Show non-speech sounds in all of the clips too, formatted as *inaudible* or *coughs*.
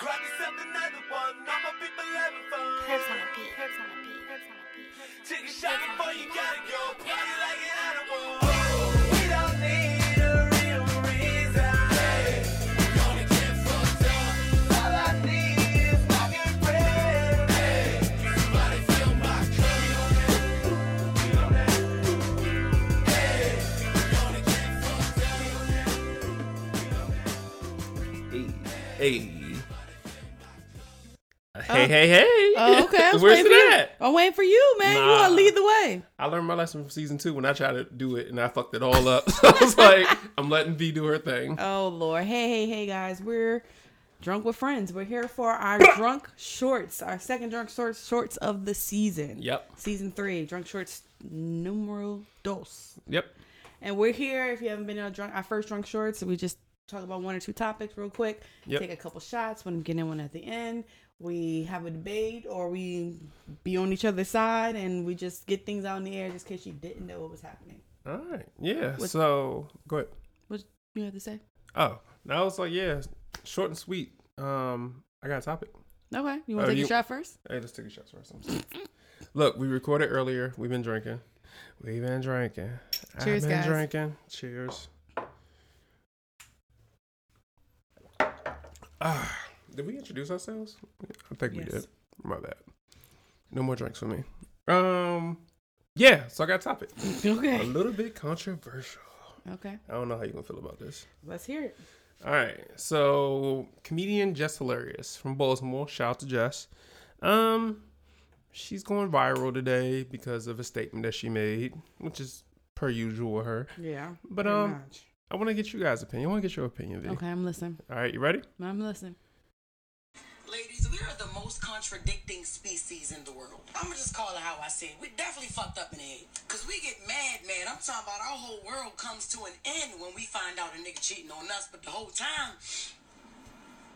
Grab yourself another one. All my people having fun. Herbs on a beat. Herbs on a beat. Herbs on a beat. Take a shot before you gotta go. Party like an animal. Oh, we don't need a real reason. Gonna get fucked up. All I need is my good friend. Somebody fill my cup. We on that. Hey, gonna get fucked up. Hey, hey. Hey, hey, hey. Oh, okay. *laughs* Where's it at? I'm waiting for you, man. You want to lead the way. I learned my lesson from season two when I tried to do it and I fucked it all up. *laughs* So I was like, I'm letting V do her thing. *laughs* Oh, Lord. Hey, hey, hey, guys. We're drunk with friends. We're here for our drunk shorts, our second drunk shorts shorts of the season. Yep. Season three, drunk shorts numero dos. Yep. And we're here. If you haven't been in a drunk, our first drunk shorts, we just talk about one or two topics real quick. Yep. Take a couple shots. When I'm getting one at the end. We have a debate, or we be on each other's side, and we just get things out in the air, just in case you didn't know what was happening. All right. Yeah. What- So go ahead. What do you have to say? Oh, now it's like, yeah, short and sweet. Um, I got a topic. Okay, you want Oh, to take you- a shot first? Hey, let's take a shot first. *laughs* Look, we recorded earlier. We've been drinking. We've been drinking. Cheers, I've been guys. drinking. Cheers. Ah, *sighs* did we introduce ourselves? I think we did. My bad. No more drinks for me. Um, yeah. So I got a topic. *laughs* Okay. A little bit controversial. Okay. I don't know how you gonna feel about this. Let's hear it. All right. So comedian Jess Hilarious from Baltimore. Shout out to Jess. Um, she's going viral today because of a statement that she made, which is per usual with her. Yeah. But um, much. I want to get you guys' opinion. I want to get your opinion, V. Okay, I'm listening. All right, you ready? I'm listening. Ladies, we are the most contradicting species in the world. I'ma just call it how I see it. We definitely fucked up in the head. Cause we get mad, man. I'm talking about our whole world comes to an end when we find out a nigga cheating on us, but the whole time,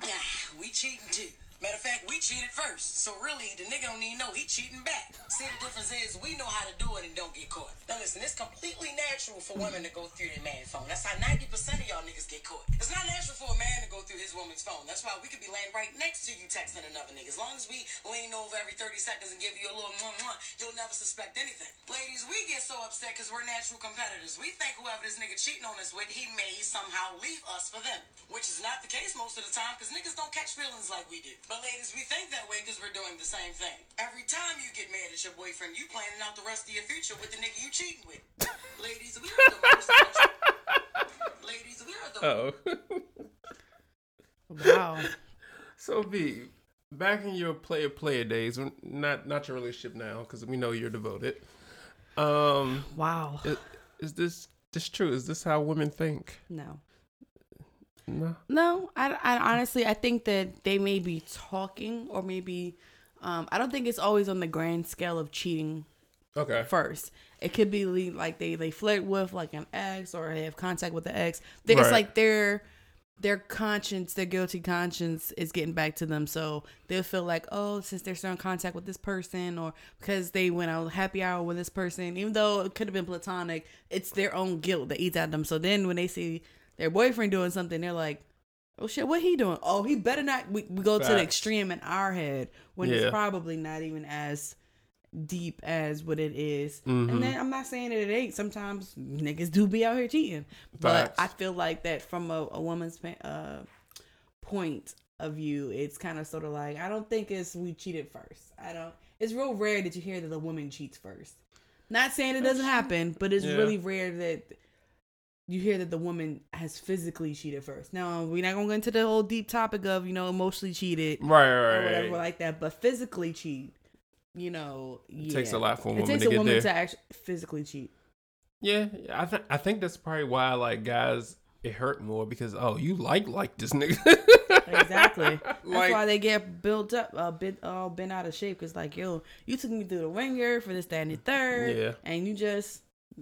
*sighs* we cheating too. Matter of fact, we cheated first. So really, the nigga don't even know he cheating back. See, the difference is we know how to do it and don't get caught. Now listen, it's completely natural for women to go through their man phone. That's how 90% of y'all niggas get caught. It's not natural for a man to go through his woman's phone. That's why we could be laying right next to you texting another nigga. As long as we lean over every 30 seconds and give you a little mwah, you'll never suspect anything. Ladies, we get so upset because we're natural competitors. We think whoever this nigga cheating on us with, he may somehow leave us for them. Which is not the case most of the time because niggas don't catch feelings like we do. But ladies, we think that way because we're doing the same thing. Every time you get mad at your boyfriend, you planning out the rest of your future with the nigga you cheating with. Ladies, we are the most. *laughs* Ladies, we are the Oh. Wow. *laughs* so V, back in your player player days, not not your relationship now, because we know you're devoted. Um, wow. is, is this this true? Is this how women think? No. No. No, I, I honestly I think that they may be talking or maybe um I don't think it's always on the grand scale of cheating Okay. first. It could be like they they flirt with like an ex or they have contact with the ex. They- It's Right. like their their conscience, their guilty conscience is getting back to them. So they'll feel like, oh, since they're still in contact with this person or because they went out happy hour with this person, even though it could have been platonic, it's their own guilt that eats at them. So then when they see their boyfriend doing something, they're like, oh shit, what he doing? Oh, he better not. We, we go to the extreme in our head when Yeah. it's probably not even as deep as what it is. Mm-hmm. And then I'm not saying that it ain't. Sometimes niggas do be out here cheating, but I feel like that from a, a woman's uh, point of view, it's kind of sort of like I don't think it's we cheated first. I don't. It's real rare that you hear that the woman cheats first. Not saying it doesn't happen, but it's Yeah. really rare that you hear that the woman has physically cheated first. Now we're not gonna go into the whole deep topic of you know emotionally cheated Right, or right, whatever right. like that, but physically cheat. You know, It takes a lot for a It woman takes to a get woman there. to actually physically cheat. Yeah, I think I think that's probably why like guys it hurt more because oh you like like this nigga. Exactly. *laughs* That's Like- why they get built up, a bit all bent out of shape. Cause like, yo, you took me through the ringer for this, that, and the third, Yeah. and you just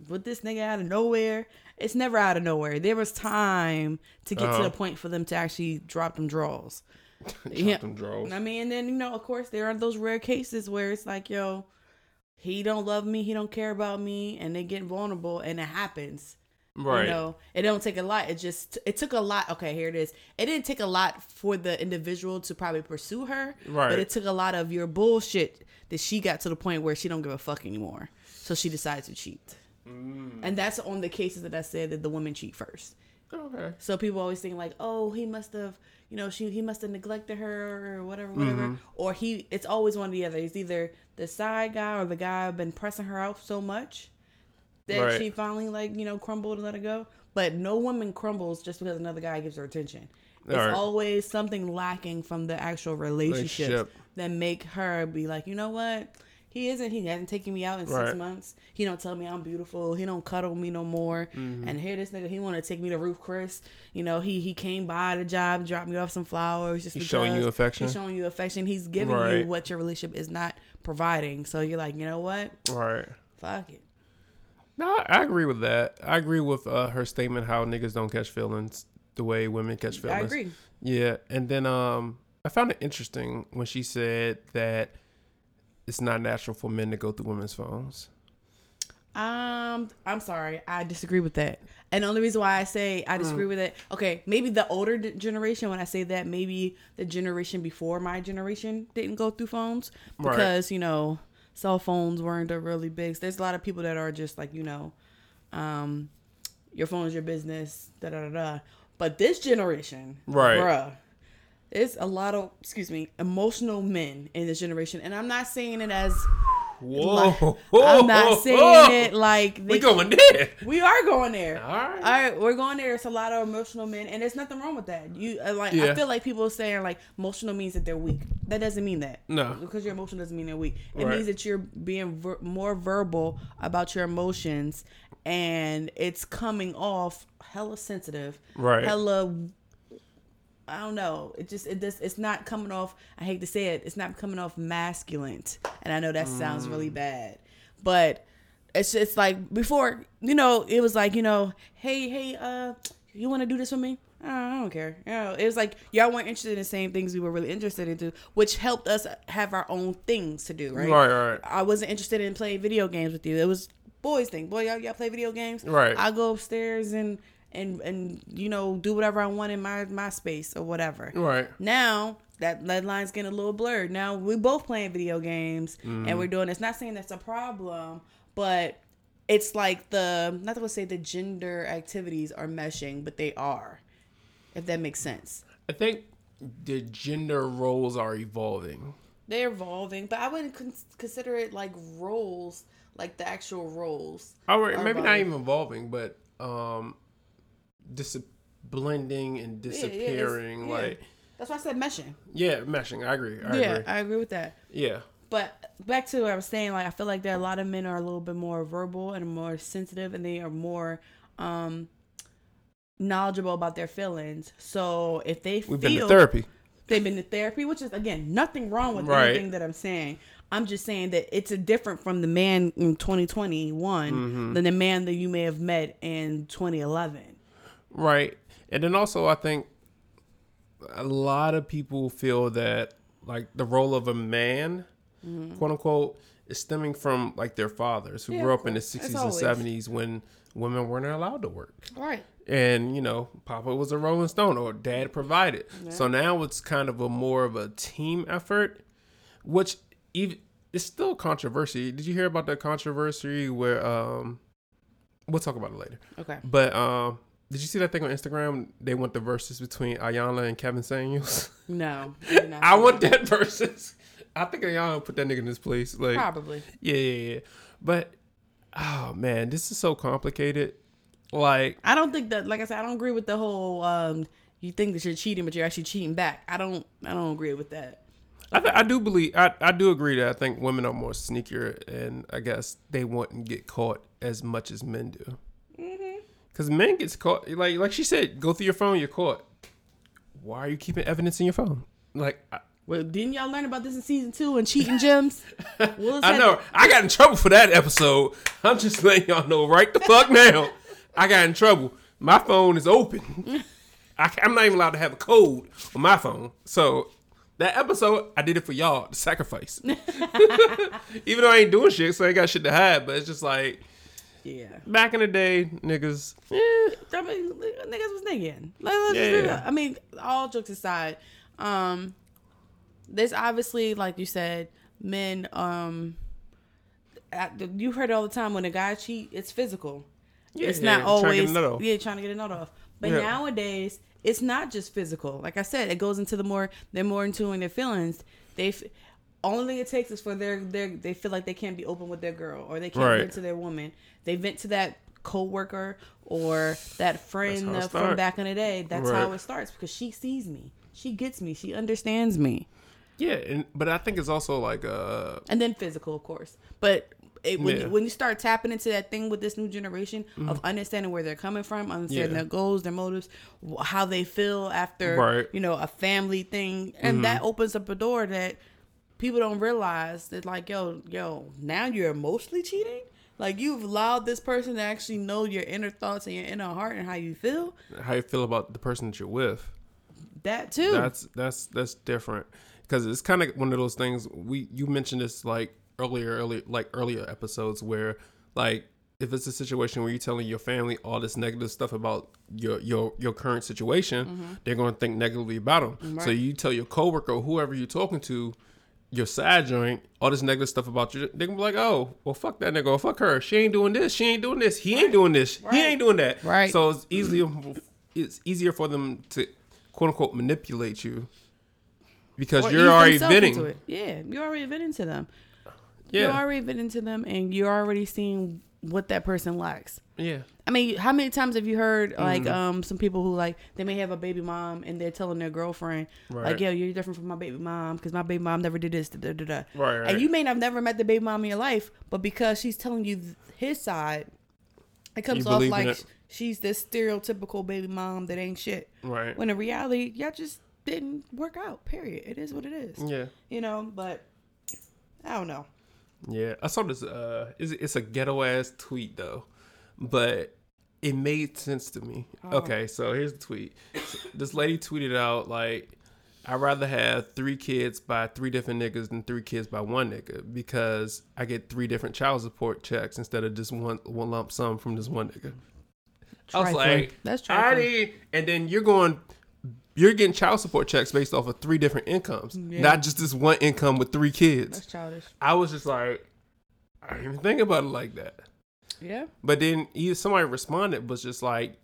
put this nigga out of nowhere. It's never out of nowhere. There was time to get Uh-huh. to the point for them to actually drop them draws. *laughs* Drop them draws. I mean, and then you know, of course, there are those rare cases where it's like, yo, he don't love me, he don't care about me, and they get vulnerable, and it happens. Right. You know, it don't take a lot. It just it took a lot. Okay, here it is. It didn't take a lot for the individual to probably pursue her. Right. But it took a lot of your bullshit that she got to the point where she don't give a fuck anymore. So she decides to cheat. Mm. And that's on the cases that I said that the women cheat first. Okay. So people always think like, oh, he must have, you know, she he must have neglected her or whatever, whatever. Mm-hmm. Or he, it's always one or the other. It's either the side guy or the guy been pressing her out so much that Right. she finally like you know crumbled and let it go. But no woman crumbles just because another guy gives her attention. It's Right. always something lacking from the actual relationships Relationship. that make her be like, you know what? He isn't. He hasn't taken me out in six months. He don't tell me I'm beautiful. He don't cuddle me no more. Mm-hmm. And here this nigga, he want to take me to Ruth's Chris. You know, he he came by the job, dropped me off some flowers. Just He's showing you affection. He's showing you affection. He's giving Right. you what your relationship is not providing. So you're like, you know what? Right. Fuck it. No, I I agree with that. I agree with uh, her statement how niggas don't catch feelings the way women catch feelings. I agree. Yeah, and then um, I found it interesting when she said that it's not natural for men to go through women's phones. Um, I'm sorry, I disagree with that. And the only reason why I say I Mm. disagree with it, okay, maybe the older d- generation. When I say that, maybe the generation before my generation didn't go through phones Right. because you know cell phones weren't a really big. There's a lot of people that are just like you know, um, your phone is your business, da da da da. But this generation, Right. bruh, there's a lot of excuse me emotional men in this generation, and I'm not saying it as Whoa! *laughs* I'm not saying it like We they- going there. we are going there. All right. All right, we're going there. It's a lot of emotional men, and there's nothing wrong with that. You uh, like, Yeah. I feel like people saying like emotional means that they're weak. That doesn't mean that. No. because your emotion doesn't mean they're weak. It Right. means that you're being ver- more verbal about your emotions, and it's coming off hella sensitive, Right. Hella. I don't know. It just it just it's not coming off. I hate to say it. It's not coming off masculine, and I know that sounds really Mm. bad, but it's it's like before you know it was like you know hey hey uh you want to do this with me Uh, I don't care. You know, it was like y'all weren't interested in the same things we were really interested into, which helped us have our own things to do, right? Right, right. I wasn't interested in playing video games with you. It was boys thing. Boy, y'all, y'all play video games. Right. I go upstairs and and and you know do whatever I want in my my space or whatever. Right. Now that that line's getting a little blurred. Now we both playing video games Mm-hmm. and we're doing. It's not saying that's a problem, but it's like the not to say the gender activities are meshing, but they are. If that makes sense. I think the gender roles are evolving. They're evolving, but I wouldn't con- consider it like roles, like the actual roles. Are maybe not even evolving, but um, dis- blending and Yeah, yeah, disappearing. yeah. Like, That's why I said meshing. yeah, meshing. I agree. I yeah, agree. I agree with that. yeah. But back to what I was saying, like I feel like that a lot of men are a little bit more verbal and more sensitive, and they are more um knowledgeable about their feelings. So if they feel We've feel been to therapy. they've been to therapy, which is again nothing wrong with Right. anything that I'm saying. I'm just saying that it's a different from the man in 2021 Mm-hmm. than the man that you may have met in 2011. Right. And then also, I think a lot of people feel that, like, the role of a man, quote unquote, is stemming from, like, their fathers who Mm-hmm. Yeah, grew up in the 60s and 70s when women weren't allowed to work. Right. and you know papa was a rolling stone or dad provided so now it's kind of a more of a team effort which even it's still controversy did you hear about the controversy where um we'll talk about it later Okay. but um did you see that thing on instagram they want the Verzuz between ayana and kevin samuels *laughs* No. *laughs* I i want that. that Verzuz i think ayana put that nigga in his place like Probably. yeah yeah yeah but oh man this is so complicated like I don't think that, like I said, I don't agree with the whole. um You think that you're cheating, but you're actually cheating back. I don't. I don't agree with that. I, th- I do believe I, I do agree that I think women are more sneakier and I guess they wouldn't get caught as much as men do. Because men gets caught like like she said, go through your phone, you're caught. Why are you keeping evidence in your phone? Like I, Well, didn't y'all learn about this in season two and cheating gems? *laughs* Willis I know I got in trouble for that episode. I'm just letting y'all know right the fuck now. I got in trouble. My phone is open. I, am not even allowed to have a code on my phone. So that episode, I did it for y'all, the sacrifice. *laughs* even though I ain't doing shit, so I ain't got shit to hide. But it's just like, Yeah. Back in the day, niggas. Eh, I mean, niggas was niggas. Like, let's Yeah, yeah. I mean, all jokes aside, um, there's obviously, like you said, men. Um, you heard it all the time when a guy cheat, it's physical. Yeah, it's not trying to get always a nut off. yeah trying to get a nut off. But nowadays, it's not just physical. Like I said, it goes into the more they're more into in tune their feelings. They only thing it takes is for their their they feel like they can't be open with their girl or they can't Right. vent to their woman. They vent to that coworker or that friend uh, from back in the day. That's how it starts because she sees me, she gets me, she understands me, yeah, and, but I think it's also like uh, and then physical, of course. But it, when, Yeah. you, when you start tapping into that thing with this new generation of understanding where they're coming from, understanding Mm-hmm. Yeah. their goals, their motives, how they feel after Right. you know a family thing, and that opens up a door that people don't realize that like yo yo now you're emotionally cheating. Like you've allowed this person to actually know your inner thoughts and your inner heart and how you feel. how you feel about the person that you're with. That too. That's that's that's different because it's kind of one of those things. We you mentioned this like earlier, earlier like earlier episodes where like if it's a situation where you're telling your family all this negative stuff about your your your current situation, mm-hmm. they're going to think negatively about them. So you tell your coworker whoever you're talking to. Your side joint, all this negative stuff about you, they gonna be like, "Oh, well, fuck that nigga, or fuck her. She ain't doing this. She ain't doing this. He ain't doing this. He ain't doing that." Right. So it's easier, it's easier for them to quote unquote manipulate you because Or you're already themselves venting. into it. Yeah, you're already venting to them. Yeah, You're already venting to them, and you're already seeing what that person lacks. yeah, I mean, how many times have you heard like Mm-hmm. um some people who like they may have a baby mom and they're telling their girlfriend Right. like, "Yo, you're different from my baby mom because my baby mom never did this." Da, da, da, da. Right, right. And you may have never met the baby mom in your life, but because she's telling you th- his side, it comes You off like she's this stereotypical baby mom that ain't shit. right. When in reality, y'all just didn't work out. Period. It is what it is. yeah, You know, but I don't know. Yeah. I saw this. Uh, it's, it's a ghetto ass tweet though, but it made sense to me. Oh. Okay, so here's the tweet. this lady tweeted out like. I'd rather have three kids by three different niggas than three kids by one nigga because I get three different child support checks instead of just one one lump sum from this one nigga. I was like, That's trifling. need, and then you're going, you're getting child support checks based off of three different incomes, mm, not just this one income with three kids. That's childish. I was just like, I didn't even think about it like that. Yeah. But then he, somebody responded was just like,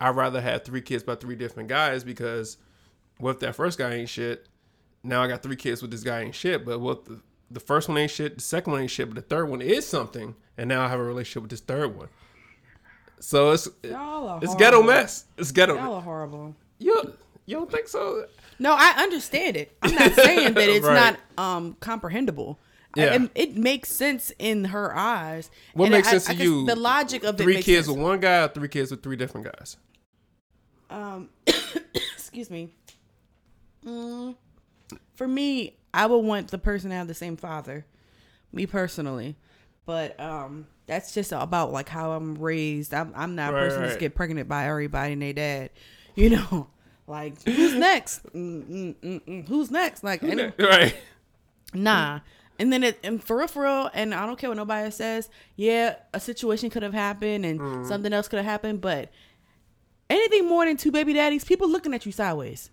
I'd rather have three kids by three different guys because what if that first guy ain't shit? Now I got three kids with this guy ain't shit, but what the, the first one ain't shit, the second one ain't shit, but the third one is something, and now I have a relationship with this third one. So it's Y'all are it's ghetto mess. It's ghetto. Y'all are horrible. You you don't think so? No, I understand it. I'm not saying that *laughs* it's Right. not um comprehensible. Yeah. it, it makes sense in her eyes. What And makes I- sense I to you? The logic of it Three kids sense. with one guy, or three kids with three different guys. Um, *coughs* excuse me. Mm, for me, I would want the person to have the same father. Me personally, but um, that's just about like how I'm raised. I'm I'm not a person right. that's get pregnant by everybody and their dad. You know, like who's next? Mm, mm, mm, mm. Who's next? Like any- right. Nah. And then it and for real, for real, and I don't care what nobody says. Yeah, a situation could have happened and Mm. something else could have happened, but anything more than two baby daddies, people looking at you sideways.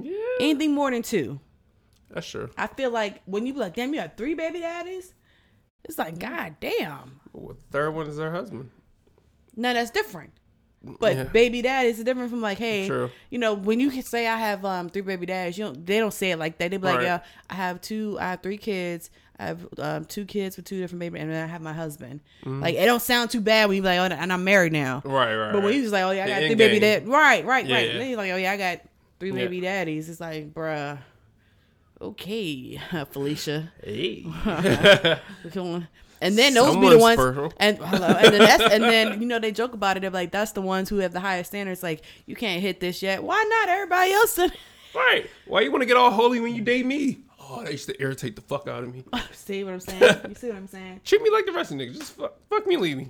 Yeah, Anything more than two, that's true. I feel like when you be like, damn, you have three baby daddies. It's like, god damn. Well, the third one is her husband. No, that's different. But Yeah. baby daddies is different from like, hey, True. you know, when you can say I have um three baby dads, you don't they don't say it like that. They be like, Right. yeah, I have two, I have three kids. I have um, two kids with two different baby, and then I have my husband. Like it don't sound too bad when you be like, oh, and I'm married now. Right, right. But when you just like, oh yeah, I got three baby dad, right, right, Yeah, right. yeah. Then you're like, oh yeah, I got three Yeah. baby daddies. It's like, bruh, okay, *laughs* Felicia. Hey. *laughs* We can- And then those be the ones, and hello, and then that's, and then you know they joke about it. They're like, that's the ones who have the highest standards. Like, you can't hit this yet. Why not? Everybody else. *laughs* right. Why you want to get all holy when you date me? Oh, that used to irritate the fuck out of me. *laughs* see what I'm saying? You see what I'm saying? Treat me like the rest of niggas. Jess fuck, fuck me leave me.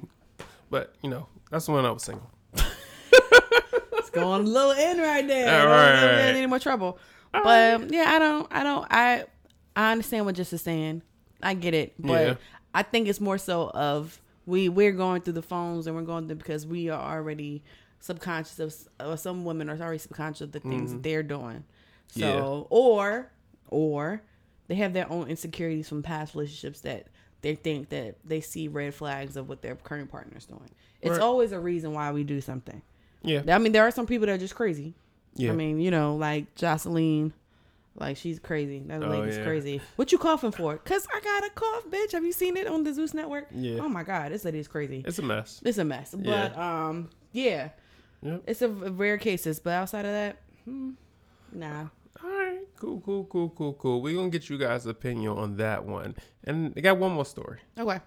But, you know, that's when I was single. *laughs* It's going a little in right there. All right, get me in right. Any more trouble? But um, yeah, I don't. I don't. I I understand what Just is saying. I get it, but Yeah. I think it's more so of We we're going through the phones and we're going through because we are already subconscious of or some women are already subconscious of the things that mm-hmm. they're doing. So Yeah. or or they have their own insecurities from past relationships that they think that they see red flags of what their current partner's doing. It's Right. always a reason why we do something. Yeah. I mean, there are some people that are just crazy. Yeah. I mean, you know, like Joseline, like she's crazy. That Oh, lady's yeah. crazy. What you coughing for? Cause I got a cough, bitch. Have you seen it on the Zeus Network? Yeah. Oh my god, this lady's crazy. It's a mess. It's a mess. But um, yeah, Yep. it's a rare cases. But outside of that, hmm, nah. All right. Cool, cool, cool, cool, cool. We're going to get you guys' opinion on that one. And I got one more story. Okay.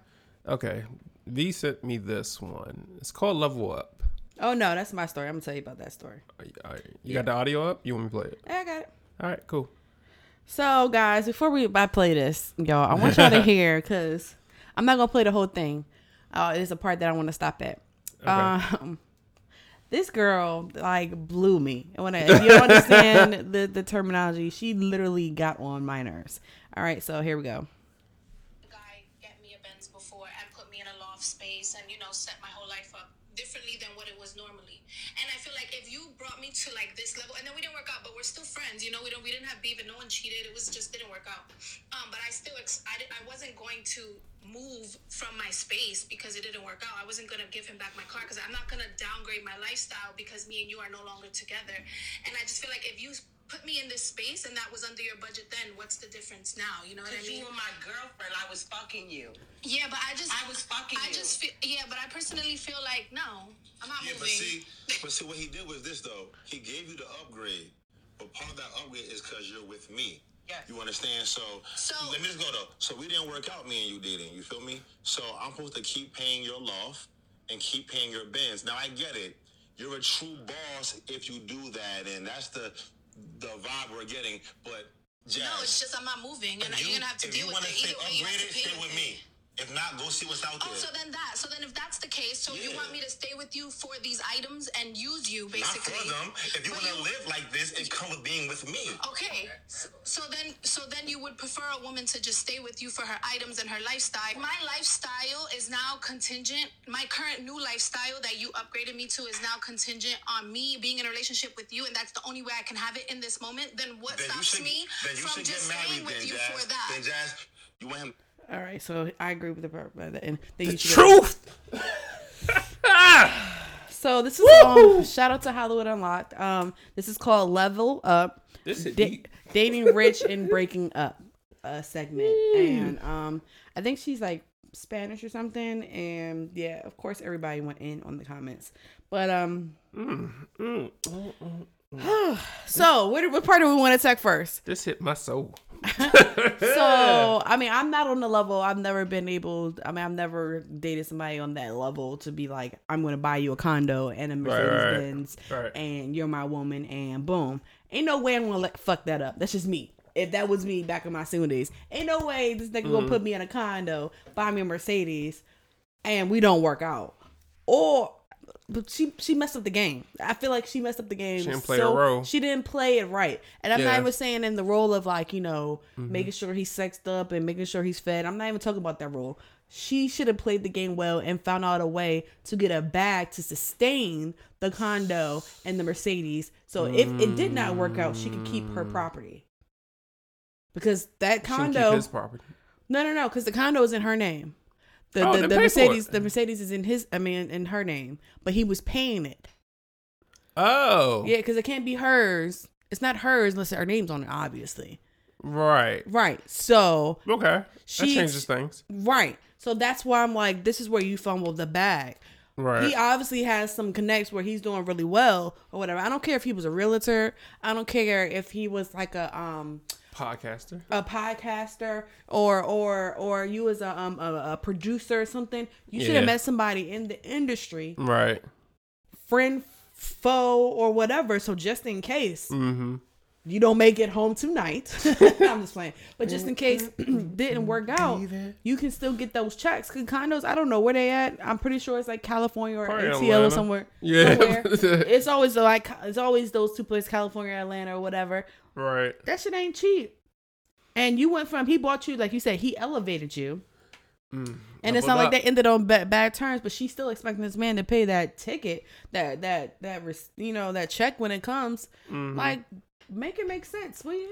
Okay. V sent me this one. It's called Level Up. Oh no, that's my story. I'm gonna tell you about that story. All right. You got the audio up? You want me to play it? Yeah, I got it. All right, cool. So, guys, before we I play this, y'all, I want y'all to *laughs* hear because I'm not gonna play the whole thing. Uh, there's a part that I want to stop at. Um, this girl like blew me. And when I, if you don't understand *laughs* the the terminology, she literally got on my nerves. All right, so here we go. guy get me a Benz before and put me in a loft space and you know set my whole life up differently than what it was normally. And I feel like to like this level, and then we didn't work out, but we're still friends. You know, we don't we didn't have beef and no one cheated. It was just didn't work out. Um, but I still ex- I, did, I wasn't going to move from my space because it didn't work out. I wasn't gonna give him back my car because I'm not gonna downgrade my lifestyle because me and you are no longer together. And I just feel like if you put me in this space and that was under your budget then what's the difference now you know what i Cause mean you were my girlfriend, I was fucking you. yeah, but I just I was fucking I you. just feel yeah, but I personally feel like no, I'm not Yeah, but see, *laughs* but see what he did was this though. He gave you the upgrade, but part of that upgrade is because you're with me. Yes. You understand? So, So- let me just go though. So we didn't work out, me and you dating. You feel me? So I'm supposed to keep paying your loft and keep paying your Benz. Now I get it. You're a true boss if you do that, and that's the the vibe we're getting. But Jazz, no, it's just I'm not moving, and if you're gonna have to deal you with it. Either way, you have to upgraded, pay stay with me. If not, go see what's out oh, there. Oh, so then that. So then if that's the case, so you want me to stay with you for these items and use you basically. Not for them. If you want to live like this, it comes with being with me. Okay, so, then so then you would prefer a woman to just stay with you for her items and her lifestyle. My lifestyle is now contingent. My current new lifestyle that you upgraded me to is now contingent on me being in a relationship with you, and that's the only way I can have it in this moment. Then what Then stops should, me from just staying with then, you Jazz. for that? Then Jazz, you want him All right, so I agree with the that, and you Truth. *laughs* So this is um, shout out to Hollywood Unlocked. Um, this is called Level Up. This is Da- dating rich and breaking up uh, segment, and um, I think she's like Spanish or something. And yeah, of course, everybody went in on the comments. But um, *sighs* so what, what part do we want to attack first? This hit my soul. *laughs* So *laughs* I mean, I'm not on the level. I've never been able. I mean, I've never dated somebody on that level to be like, I'm going to buy you a condo and a Mercedes right. Benz, Right. and you're my woman, and boom. Ain't no way I'm gonna let fuck that up. That's just me. If that was me back in my single days, ain't no way this nigga Mm-hmm. gonna put me in a condo, buy me a Mercedes, and we don't work out. Or, but she she messed up the game. I feel like she messed up the game. She didn't play so- her role. She didn't play it right. And I'm Yeah. Mm-hmm. not even saying in the role of like you know making sure he's sexed up and making sure he's fed. I'm not even talking about that role. She should have played the game well and found out a way to get a bag to sustain the condo and the Mercedes. So if it did not work out, she could keep her property. Because that She can keep condo, his property. no, no, no, because the condo is in her name. The Oh, the, the Mercedes, the Mercedes is in his. I mean, in her name, but he was paying it. Oh. Yeah, because it can't be hers. It's not hers unless her name's on it, obviously. Right. Right. So, Okay. That changes things. right. So that's why I'm like, this is where you fumbled the bag. Right. He obviously has some connects where he's doing really well or whatever. I don't care if he was a realtor. I don't care if he was like a um Podcaster. a podcaster or or or you as a um a, a producer or something. You should have Yeah. met somebody in the industry, Right. friend, foe, or whatever. So just in case. Mm-hmm. You don't make it home tonight. *laughs* I'm just playing. But just in case *clears throat* didn't work out, you can still get those checks. Cause condos, I don't know where they at. I'm pretty sure it's like California or Probably ATL Atlanta. or somewhere. Yeah. somewhere. *laughs* it's always like it's always those two places, California, Atlanta, or whatever. Right. That shit ain't cheap. And you went from he bought you like you said he elevated you. And it's Doubled not like they ended on bad, bad terms, but she's still expecting this man to pay that ticket, that that that res- you know that check when it comes. Mm-hmm. Like, make it make sense, sweetie.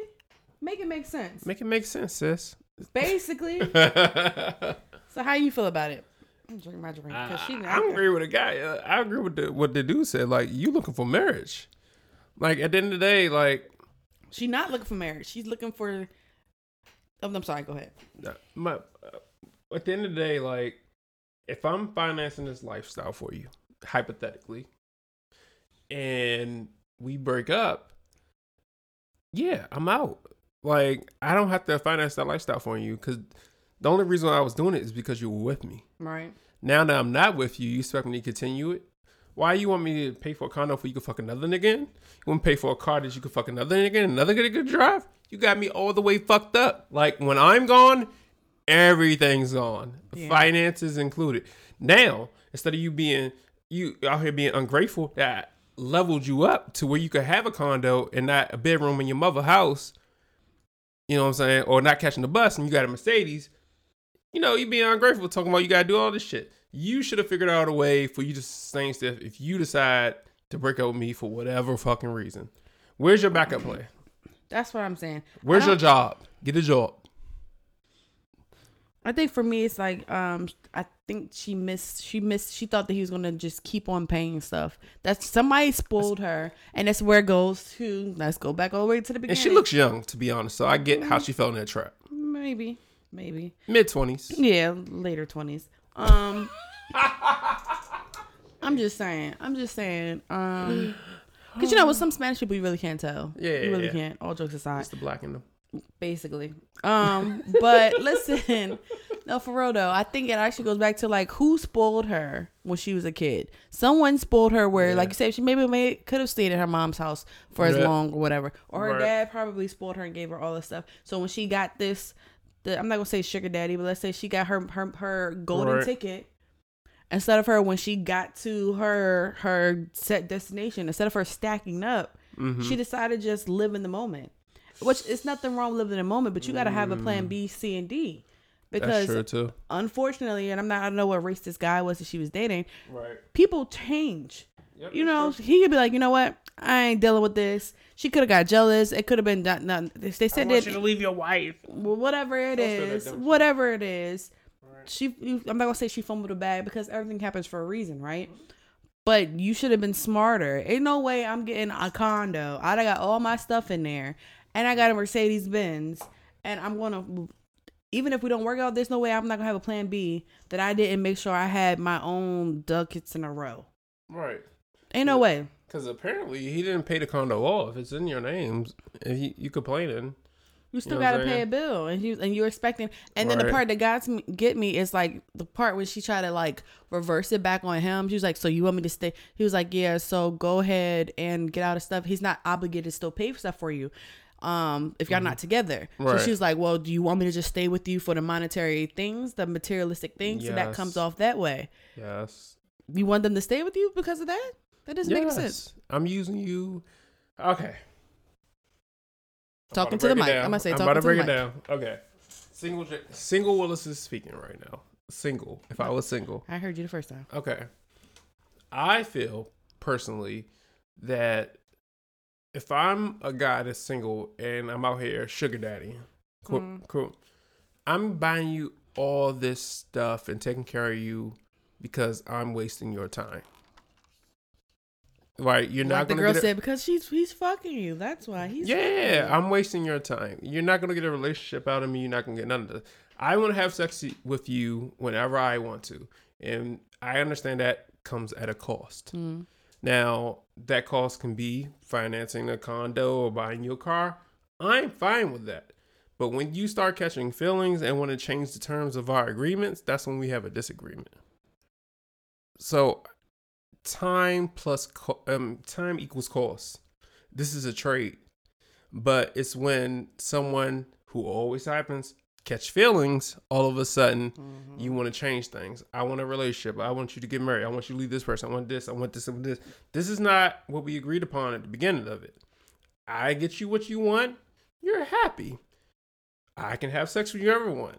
Make it make sense. Make it make sense, sis. Basically. *laughs* So how you feel about it? I'm drinking my drink because she. I agree with the guy. I agree with the, what the dude said. Like, you looking for marriage. Like, at the end of the day, like, She's not looking for marriage. She's looking for. Oh, I'm sorry. Go ahead. my, uh, at the end of the day, like, if I'm financing this lifestyle for you, hypothetically, and we break up, yeah, I'm out. Like, I don't have to finance that lifestyle for you because the only reason I was doing it is because you were with me. Right. Now that I'm not with you, you expect me to continue it? Why you want me to pay for a condo for you could fuck another nigga in? You want to pay for a car that you could fuck another nigga in, another nigga could drive? You got me all the way fucked up. Like when I'm gone, everything's gone. Yeah. Finances included. Now, instead of you being you out here being ungrateful, that leveled you up to where you could have a condo and not a bedroom in your mother house. You know what I'm saying? Or not catching the bus and you got a Mercedes you know, you being ungrateful, talking about you gotta do all this shit. You should have figured out a way for you to sustain stuff if you decide to break up with me for whatever fucking reason. Where's your backup plan? That's what I'm saying. Where's your job? Get a job. I think for me, it's like um, I think she missed. She missed. She thought that he was gonna just keep on paying stuff. That's somebody spoiled her, and that's where it goes to. Let's go back all the way to the beginning. And she looks young, to be honest. So I get how she fell in that trap. maybe, maybe, Mid twenties. yeah, later twenties. Um, *laughs* I'm just saying. I'm just saying. Um, because you know, with some Spanish people, you really can't tell. Yeah, you really yeah. can't. All jokes aside. It's the black in them. Basically. Um, but *laughs* listen, no, for real though, I think it actually goes back to like who spoiled her when she was a kid. Someone spoiled her where, like you said, she maybe may could have stayed at her mom's house for as Yeah. long or whatever, or her Right. dad probably spoiled her and gave her all this stuff. So when she got this, the I'm not gonna say sugar daddy, but let's say she got her her her golden Right. ticket. Instead of her when she got to her her set destination, instead of her stacking up, Mm-hmm. she decided to just live in the moment. Which it's nothing wrong with living in the moment, but you got to have a plan B, C, and D. That's Because true too. unfortunately, and I'm not, I don't know what race this guy was that she was dating. Right. People change. Yep, You know, true. he could be like, you know what, I ain't dealing with this. She could have got jealous. It could have been done. done- They they said that you leave your wife. well, whatever it Don't say that is, dumb shit. whatever it is, she. you- I'm not gonna say she fumbled the bag because everything happens for a reason, right? But you should have been smarter. Ain't no way I'm getting a condo. I done got all my stuff in there, and I got a Mercedes Benz, and I'm gonna. Even if we don't work out, there's no way I'm not gonna have a plan B that I didn't make sure I had my own ducats in a row. Right. Ain't no way. Because apparently he didn't pay the condo off. It's in your names. If you, you complaining. You still know gotta pay a bill, and you and you're expecting. And then the part that got me, get me is like the part where she tried to like reverse it back on him. She was like, "So you want me to stay?" He was like, "Yeah." So go ahead and get out of stuff. He's not obligated to still pay for stuff for you, um, if y'all not together. So Mm-hmm. She was like, "Well, do you want me to just stay with you for the monetary things, the materialistic things?" So that comes off that way. Yes. You want them to stay with you because of that? That doesn't make sense. I'm using you. Okay. Talking about to the mic. I'm gonna say I'm talking about to to the it mic. down. Okay. Single, single Willis is speaking right now. Single. If I was single. I heard you the first time. Okay. I feel personally that if I'm a guy that's single and I'm out here sugar daddy, cool, Mm. cool. I'm buying you all this stuff and taking care of you because I'm wasting your time. Right? You're Like not the gonna girl get a- said, because she's he's fucking you. That's why he's yeah, you." I'm wasting your time. You're not gonna get a relationship out of me. You're not gonna get none of this. I want to have sex with you whenever I want to, and I understand that comes at a cost. Mm. Now, that cost can be financing a condo or buying your car. I'm fine with that. But when you start catching feelings and want to change the terms of our agreements, that's when we have a disagreement. So, time plus co- um, time equals cost. This is a trade, but it's when someone who always happens catch feelings. All of a sudden, mm-hmm. you want to change things. I want a relationship. I want you to get married. I want you to leave this person. I want this. I want this. I want this. This is not what we agreed upon at the beginning of it. I get you what you want. You're happy. I can have sex with you ever want.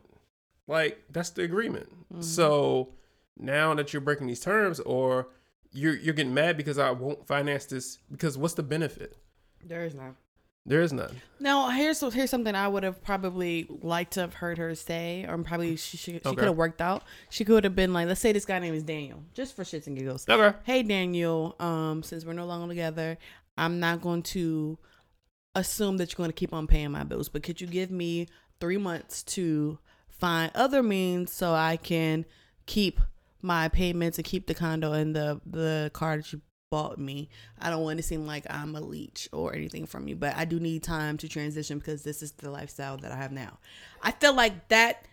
Like that's the agreement. Mm-hmm. So now that you're breaking these terms, or you're you're getting mad because I won't finance this, because what's the benefit? There is none. There is none. Now here's here's something I would have probably liked to have heard her say, or probably she she, she Okay. could have worked out. She could have been like, let's say this guy name is Daniel, just for shits and giggles. Okay. Hey Daniel, um, since we're no longer together, I'm not going to assume that you're going to keep on paying my bills, but could you give me three months to find other means so I can keep my payments and keep the condo and the the car that you bought me. I don't want to seem like I'm a leech or anything from you, but I do need time to transition because this is the lifestyle that I have now. I feel like that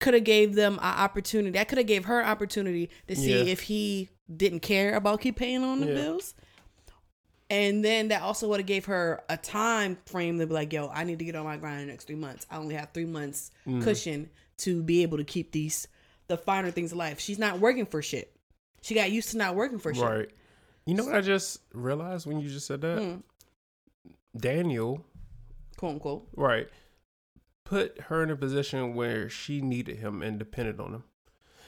could have gave them an opportunity. That could have gave her an opportunity to see Yeah. if he didn't care about keep paying on the Yeah. bills. And then that also would have gave her a time frame to be like, yo, I need to get on my grind in the next three months. I only have three months Mm. cushion to be able to keep these the finer things of life. She's not working for shit. She got used to not working for shit. You know what I just realized when you just said that? Hmm. Daniel, Quote unquote. right, put her in a position where she needed him and depended on him.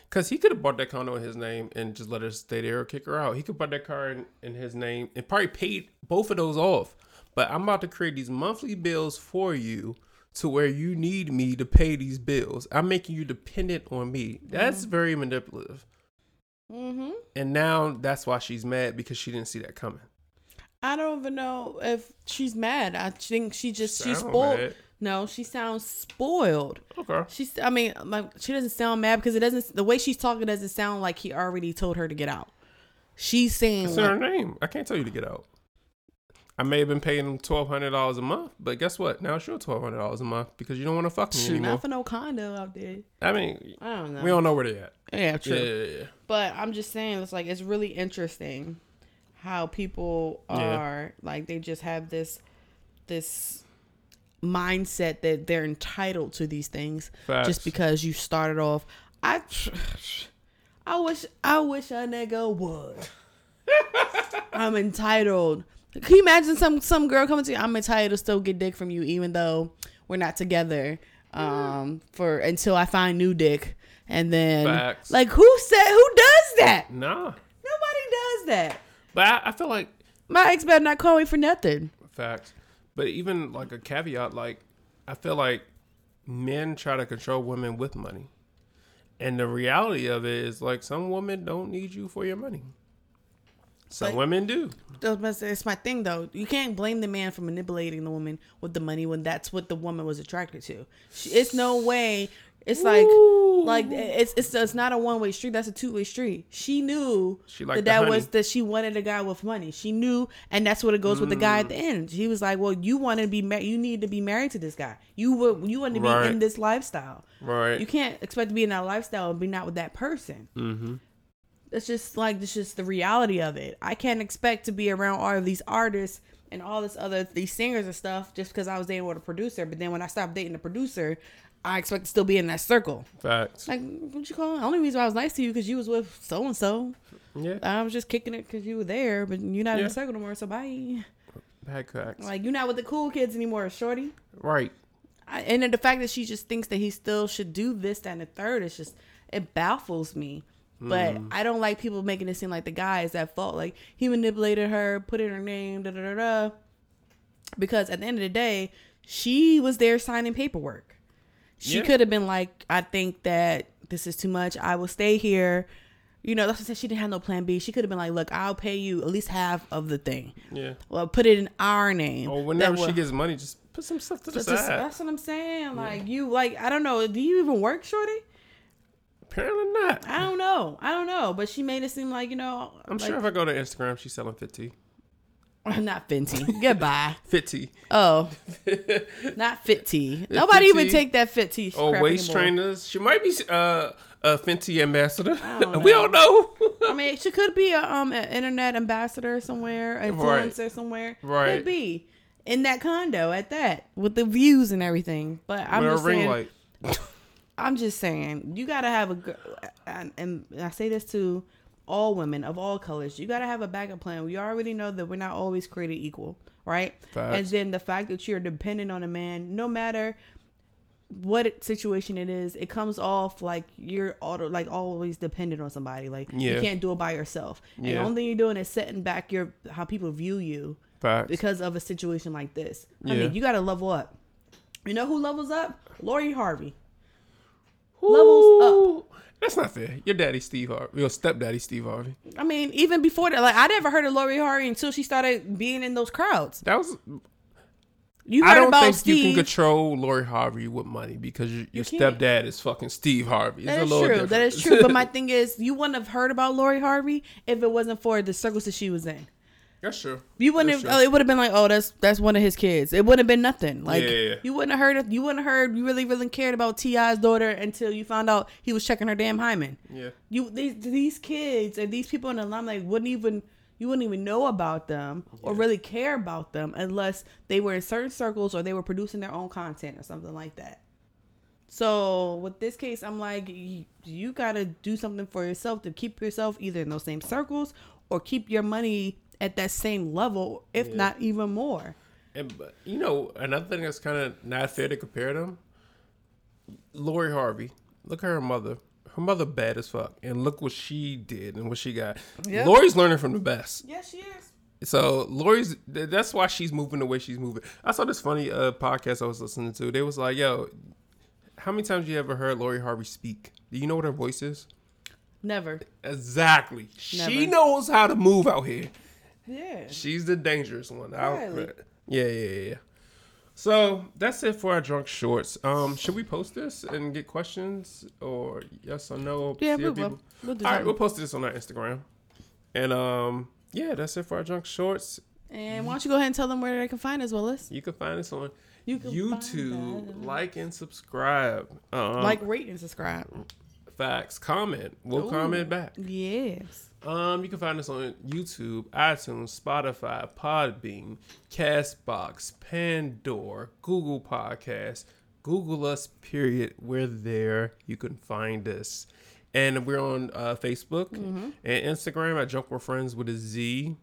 Cause he could have bought that condo in his name and just let her stay there or kick her out. He could put that car in, in his name and probably paid both of those off. But I'm about to create these monthly bills for you to where you need me to pay these bills. I'm making you dependent on me. That's very manipulative. Mm-hmm. And now that's why she's mad because she didn't see that coming. I don't even know if she's mad. I think she just she's spoiled. mad. No, she sounds spoiled. Okay. She's. I mean, like she doesn't sound mad because it doesn't. The way she's talking doesn't sound like he already told her to get out. She's saying in her name. I can't tell you to get out. I may have been paying him twelve hundred dollars a month, but guess what? Now it's your twelve hundred dollars a month because you don't want to fuck me "Shoot, anymore. not for no condo out there. I mean, I don't know. we don't know where they're at. yeah, true. Yeah, yeah, yeah. But I'm just saying, it's like it's really interesting how people Yeah. are like they just have this this mindset that they're entitled to these things Facts. just because you started off. I I wish I wish a nigga would. *laughs* I'm entitled. Can you imagine some some girl coming to you? I'm entitled to still get dick from you, even though we're not together. Um, for until I find new dick, and then Facts. like who said who does that? Nah, Nobody does that. but I, I feel like My ex better not call me for nothing. facts. But even like a caveat, like I feel like men try to control women with money, and the reality of it is like some women don't need you for your money. Some But- women do. It's my thing though. You can't blame the man for manipulating the woman with the money when that's what the woman was attracted to. She, it's no way. It's like like it's it's it's not a one way street. That's a two way street. She knew She that that honey. was that she wanted a guy with money. She knew, and that's what it goes with the guy at Mm. the end. She was like, "Well, you want to be married. You need to be married to this guy. You would you want to be Right. in this lifestyle. Right. You can't expect to be in that lifestyle and be not with that person. Mm-hmm. It's just like it's just the reality of it. I can't expect to be around all of these artists and all this other these singers and stuff just because I was dating with a producer. But then when I stopped dating the producer, I expect to still be in that circle. Facts. Like what you call it? The only reason why I was nice to you because you was with so and so. yeah. I was just kicking it because you were there, but you're not in Yeah. the circle no more. So bye. Bad facts. Like you're not with the cool kids anymore, shorty. right. I, and then the fact that she just thinks that he still should do this, that, and the third is just it baffles me. But Mm. I don't like people making it seem like the guy is at fault. Like he manipulated her, put in her name, da da da da. Because at the end of the day, she was there signing paperwork. She Yeah. could have been like, I think that this is too much. I will stay here. You know, that's what I said. She didn't have no plan B. She could have been like, look, I'll pay you at least half of the thing. Yeah. Well, put it in our name. Or whenever she will- gets money, just put some stuff to the that's, just- side. that's what I'm saying. Like you, like I don't know. Do you even work, Shorty? Apparently not. I don't know. I don't know. But she made it seem like you know. I'm like, sure if I go to Instagram, she's selling fit tea. *laughs* not Fenty. Goodbye. Fit tea. Oh, *laughs* not Fit Tea. Nobody even take that. Or crap waist anymore. trainers. She might be uh, a Fenty ambassador. *laughs* don't we don't know. I mean, she could be a um an internet ambassador somewhere, influencer somewhere. Right. Could be in that condo at that with the views and everything. But I'm With just ring saying. I'm just saying, you gotta have a, and, and I say this to all women of all colors. You gotta have a backup plan. We already know that we're not always created equal, right? Facts. And then the fact that you're dependent on a man, no matter what situation it is, it comes off like you're auto like always dependent on somebody. Like Yeah. you can't do it by yourself. And the only thing you're doing is setting back your how people view you Facts. because of a situation like this. I Yeah. mean, you got to level up. You know who levels up? Lori Harvey. Levels Ooh, That's not fair. Your daddy Steve Harvey, your stepdaddy Steve Harvey. I mean, even before that, like I never heard of Lori Harvey until she started being in those crowds. That was. You heard I don't about think Steve. you can control Lori Harvey with money because your, your can't. stepdad is fucking Steve Harvey. It's That is true. That is true. But my *laughs* thing is, you wouldn't have heard about Lori Harvey if it wasn't for the circles that she was in. That's true. You wouldn't have. Oh, it would have been like, oh, that's that's one of his kids. It wouldn't have been nothing. Like Yeah. you wouldn't have heard. You wouldn't have heard. You really, really cared about T.I.'s daughter until you found out he was checking her damn hymen. Yeah. You these these kids and these people in the limelight wouldn't even you wouldn't even know about them or really care about them unless they were in certain circles or they were producing their own content or something like that. So with this case, I'm like, you, you got to do something for yourself to keep yourself either in those same circles or keep your money at that same level, if not even more. And you know another thing that's kind of not fair to compare them. Lori Harvey, look at her mother. Her mother bad as fuck, and look what she did and what she got. Yep. Lori's learning from the best. Yes, she is. So Lori's that's why she's moving the way she's moving. I saw this funny uh, podcast I was listening to. They was like, "Yo, how many times you ever heard Lori Harvey speak? Do you know what her voice is?" Never. Exactly. She knows how to move out here. Yeah. She's the dangerous one. I- yeah, yeah, yeah, yeah. So that's it for our drunk shorts. Um, should we post this and get questions or yes or no? Yeah, we will. We'll do All right, we'll post this on our Instagram. And um, yeah, that's it for our drunk shorts. And why don't you go ahead and tell them where they can find us, Willis? You can find us on You YouTube. Like and subscribe. Um, like, rate, and subscribe. facts, comment. We'll comment back. Yes. Um, you can find us on YouTube, iTunes, Spotify, Podbean, Castbox, Pandora, Google Podcasts. Google us, period. We're there. You can find us. And we're on uh, Facebook and Instagram at Drunk with Friends with a Z.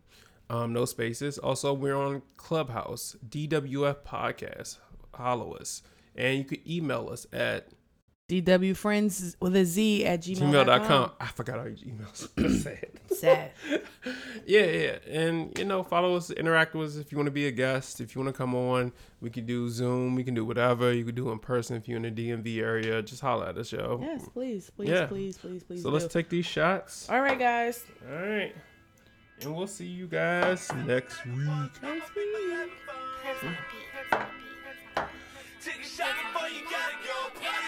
Um, no spaces. Also, we're on Clubhouse, DWF Podcast. Follow us. And you can email us at DW friends with a Z at gmail.com. gmail.com. I forgot all your emails. *laughs* Sad. Sad. *laughs* yeah, yeah. And, you know, follow us, interact with us if you want to be a guest, if you want to come on. We can do Zoom, we can do whatever. You can do in person if you're in the DMV area. Just holler at us, yo. Yes, please, please, yeah. please, please, please. So do. let's take these shots. All right, guys. All right. And we'll see you guys next week. Next week. Take a shot before you gotta go.